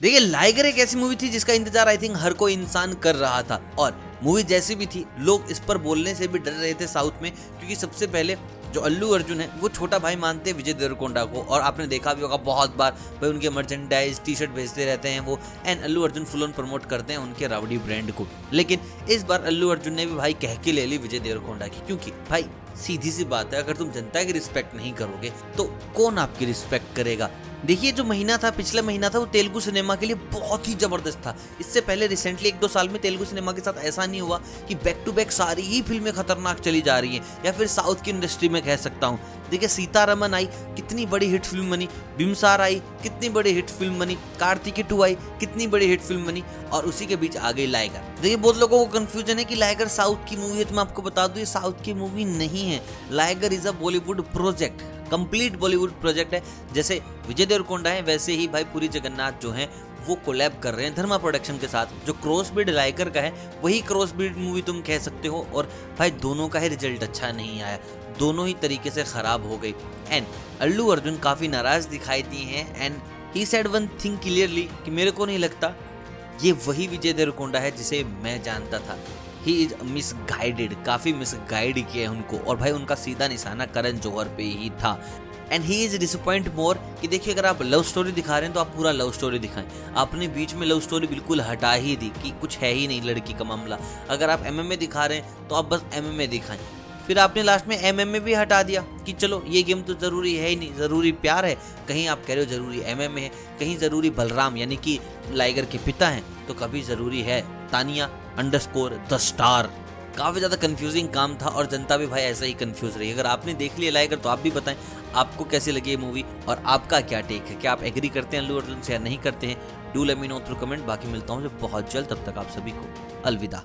देखिए, लाइगर एक ऐसी मूवी थी जिसका इंतज़ार आई थिंक हर कोई इंसान कर रहा था। और मूवी जैसी भी थी, लोग इस पर बोलने से भी डर रहे थे साउथ में, क्योंकि सबसे पहले जो अल्लू अर्जुन है, वो छोटा भाई मानते हैं विजय देवरकोंडा को, और आपने देखा भी होगा बहुत बार, भाई उनके मर्चेंडाइज टी शर्ट भेजते रहते हैं वो and Allu Arjun full on promote करते हैं उनके रावड़ी ब्रांड को। लेकिन इस बार अल्लू अर्जुन ने भी भाई कह के ले ली विजय देवरकोंडा की, क्योंकि भाई, सीधी सी बात है, अगर तुम जनता की रिस्पेक्ट नहीं करोगे तो कौन आपकी रिस्पेक्ट करेगा? देखिए, जो महीना था, पिछला महीना था, वो तेलुगु सिनेमा के लिए बहुत ही ज़बरदस्त था। इससे पहले रिसेंटली एक दो साल में तेलुगु सिनेमा के साथ ऐसा नहीं हुआ कि बैक टू बैक सारी ही फ़िल्में खतरनाक चली जा रही हैं, या फिर साउथ की इंडस्ट्री में कह सकता हूँ। देखिए, सीतारमन आई, कितनी बड़ी हिट फ़िल्म बनी। बिमसार आई, कितनी बड़ी हिट फ़िल्म बनी। कार्तिकी टू आई, कितनी बड़ी हिट फ़िल्म बनी। और उसी के बीच आ गई लाइगर देखिए, बहुत लोगों को कंफ्यूजन है कि लाइगर साउथ की मूवी है तो मैं आपको बता दूँ, ये साउथ की मूवी नहीं है। Liger is a Bollywood project complete Bollywood project है। जैसे विजय देवरकोंडा है, वैसे ही भाई पूरी जगन्नाथ जो है, वो कोलैब कर रहे हैं धर्मा प्रोडक्शन के साथ। जो क्रॉस ब्रीड लाइकर का है, वही क्रॉस ब्रीड मूवी तुम कह सकते हो और भाई दोनों का ही रिज़ल्ट अच्छा नहीं आया। दोनों ही तरीके से खराब हो गई। एंड अल्लू अर्जुन काफ़ी नाराज़ दिखाई दी हैं and he said one thing clearly कि मेरे को नहीं लगता, ये वही विजय देवरकोंडा है जिसे मैं जानता था। ही इज़ मिस गाइडेड काफ़ी मिस गाइड किया है उनको। और भाई उनका सीधा निशाना करण जौहर पे ही था। And he is disappoint more कि देखिए, अगर आप लव स्टोरी दिखा रहे हैं तो आप पूरा लव स्टोरी दिखाएँ। आपने बीच में लव स्टोरी बिल्कुल हटा ही दी कि कुछ है ही नहीं लड़की का मामला। अगर आप एमएमए दिखा रहे हैं तो आप बस एमएमए दिखाएँ। फिर आपने लास्ट में एम में भी हटा दिया कि चलो, ये गेम तो ज़रूरी है ही नहीं, ज़रूरी प्यार है। कहीं आप कह रहे हो ज़रूरी एम एम है, कहीं ज़रूरी बलराम, यानी कि लाइगर के पिता हैं तो कभी ज़रूरी है तानिया अंडरस्कोर द स्टार काफ़ी ज़्यादा कंफ्यूजिंग काम था और जनता भी भाई ऐसा ही कंफ्यूज रही। अगर आपने देख लिया लाइगर तो आप भी बताएँ, आपको कैसी लगी ये मूवी और आपका क्या टेक है? क्या आप एग्री करते हैं अल्लू अर्जुन से या नहीं करते हैं? Do let me know through comment बाकी मिलता हूँ बहुत जल्द, तब तक आप सभी को अलविदा।